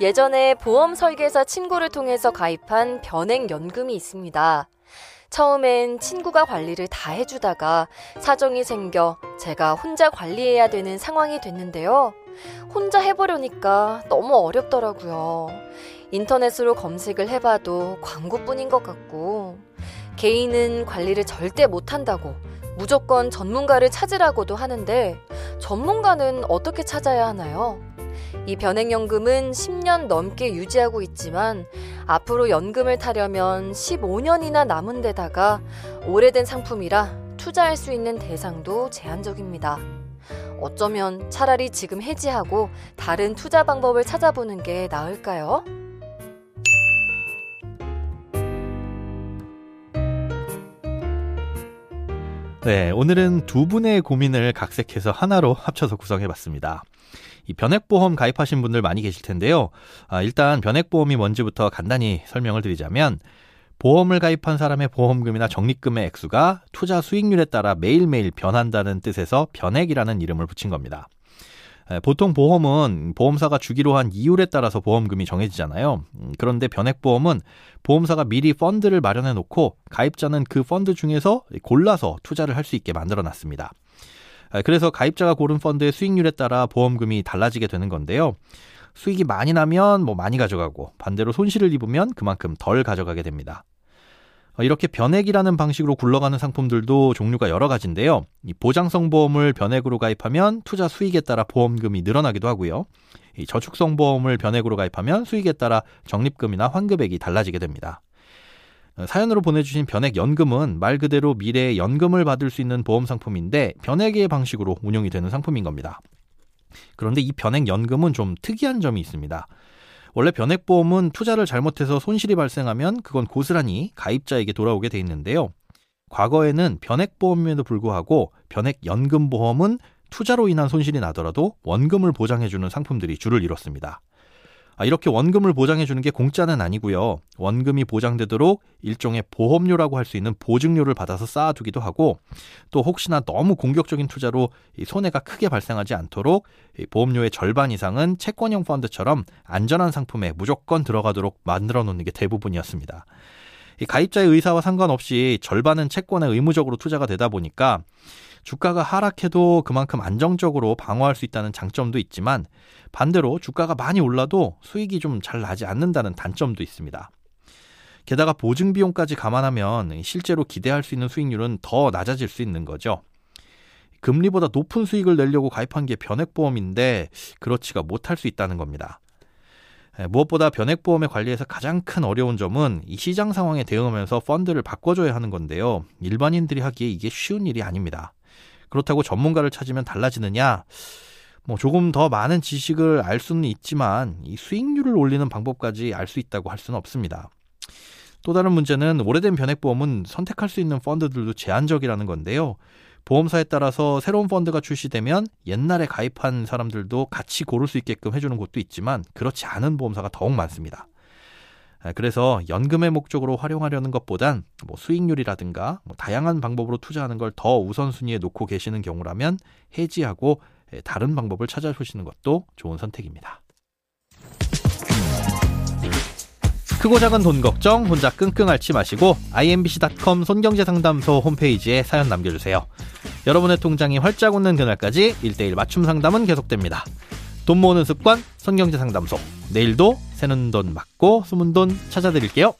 예전에 보험 설계사 친구를 통해서 가입한 변액연금이 있습니다. 처음엔 친구가 관리를 다 해주다가 사정이 생겨 제가 혼자 관리해야 되는 상황이 됐는데요. 혼자 해보려니까 너무 어렵더라고요. 인터넷으로 검색을 해봐도 광고뿐인 것 같고, 개인은 관리를 절대 못한다고 무조건 전문가를 찾으라고도 하는데, 전문가는 어떻게 찾아야 하나요? 이 변액연금은 10년 넘게 유지하고 있지만 앞으로 연금을 타려면 15년이나 남은 데다가 오래된 상품이라 투자할 수 있는 대상도 제한적입니다. 어쩌면 차라리 지금 해지하고 다른 투자 방법을 찾아보는 게 나을까요? 네, 오늘은 두 분의 고민을 각색해서 하나로 합쳐서 구성해봤습니다. 이 변액보험 가입하신 분들 많이 계실 텐데요. 아, 일단 변액보험이 뭔지부터 간단히 설명을 드리자면 보험을 가입한 사람의 보험금이나 적립금의 액수가 투자 수익률에 따라 매일매일 변한다는 뜻에서 변액이라는 이름을 붙인 겁니다. 보통 보험은 보험사가 주기로 한 이율에 따라서 보험금이 정해지잖아요. 음, 그런데 변액보험은 보험사가 미리 펀드를 마련해 놓고 가입자는 그 펀드 중에서 골라서 투자를 할 수 있게 만들어 놨습니다. 그래서 가입자가 고른 펀드의 수익률에 따라 보험금이 달라지게 되는 건데요. 수익이 많이 나면 뭐 많이 가져가고 반대로 손실을 입으면 그만큼 덜 가져가게 됩니다. 어, 이렇게 변액이라는 방식으로 굴러가는 상품들도 종류가 여러 가지인데요. 이 보장성 보험을 변액으로 가입하면 투자 수익에 따라 보험금이 늘어나기도 하고요. 이 저축성 보험을 변액으로 가입하면 수익에 따라 적립금이나 환급액이 달라지게 됩니다. 어, 사연으로 보내주신 변액 연금은 말 그대로 미래에 연금을 받을 수 있는 보험 상품인데 변액의 방식으로 운용이 되는 상품인 겁니다. 그런데 이 변액 연금은 좀 특이한 점이 있습니다. 원래 변액보험은 투자를 잘못해서 손실이 발생하면 그건 고스란히 가입자에게 돌아오게 돼 있는데요. 과거에는 변액보험임에도 불구하고 변액연금보험은 투자로 인한 손실이 나더라도 원금을 보장해주는 상품들이 줄을 이뤘습니다. 아, 이렇게 원금을 보장해 주는 게 공짜는 아니고요. 원금이 보장되도록 일종의 보험료라고 할 수 있는 보증료를 받아서 쌓아두기도 하고 또 혹시나 너무 공격적인 투자로 손해가 크게 발생하지 않도록 보험료의 절반 이상은 채권형 펀드처럼 안전한 상품에 무조건 들어가도록 만들어 놓는 게 대부분이었습니다. 가입자의 의사와 상관없이 절반은 채권에 의무적으로 투자가 되다 보니까 주가가 하락해도 그만큼 안정적으로 방어할 수 있다는 장점도 있지만 반대로 주가가 많이 올라도 수익이 좀 잘 나지 않는다는 단점도 있습니다. 게다가 보증 비용까지 감안하면 실제로 기대할 수 있는 수익률은 더 낮아질 수 있는 거죠. 금리보다 높은 수익을 내려고 가입한 게 변액보험인데 그렇지가 못할 수 있다는 겁니다. 무엇보다 변액보험의 관리에서 가장 큰 어려운 점은 이 시장 상황에 대응하면서 펀드를 바꿔줘야 하는 건데요. 일반인들이 하기에 이게 쉬운 일이 아닙니다. 그렇다고 전문가를 찾으면 달라지느냐? 뭐 조금 더 많은 지식을 알 수는 있지만 이 수익률을 올리는 방법까지 알 수 있다고 할 수는 없습니다. 또 다른 문제는 오래된 변액보험은 선택할 수 있는 펀드들도 제한적이라는 건데요. 보험사에 따라서 새로운 펀드가 출시되면 옛날에 가입한 사람들도 같이 고를 수 있게끔 해주는 곳도 있지만 그렇지 않은 보험사가 더욱 많습니다. 아, 그래서 연금의 목적으로 활용하려는 것보단 뭐 수익률이라든가 뭐 다양한 방법으로 투자하는 걸 더 우선순위에 놓고 계시는 경우라면 해지하고 예, 다른 방법을 찾아보시는 것도 좋은 선택입니다. 크고 작은 돈 걱정 혼자 끙끙 앓지 마시고 imbc.com 손경제상담소 홈페이지에 사연 남겨주세요. 여러분의 통장이 활짝 웃는 그날까지 1대1 맞춤 상담은 계속됩니다. 돈 모으는 습관 손경제상담소 내일도 새는 돈 맞고 숨은 돈 찾아드릴게요.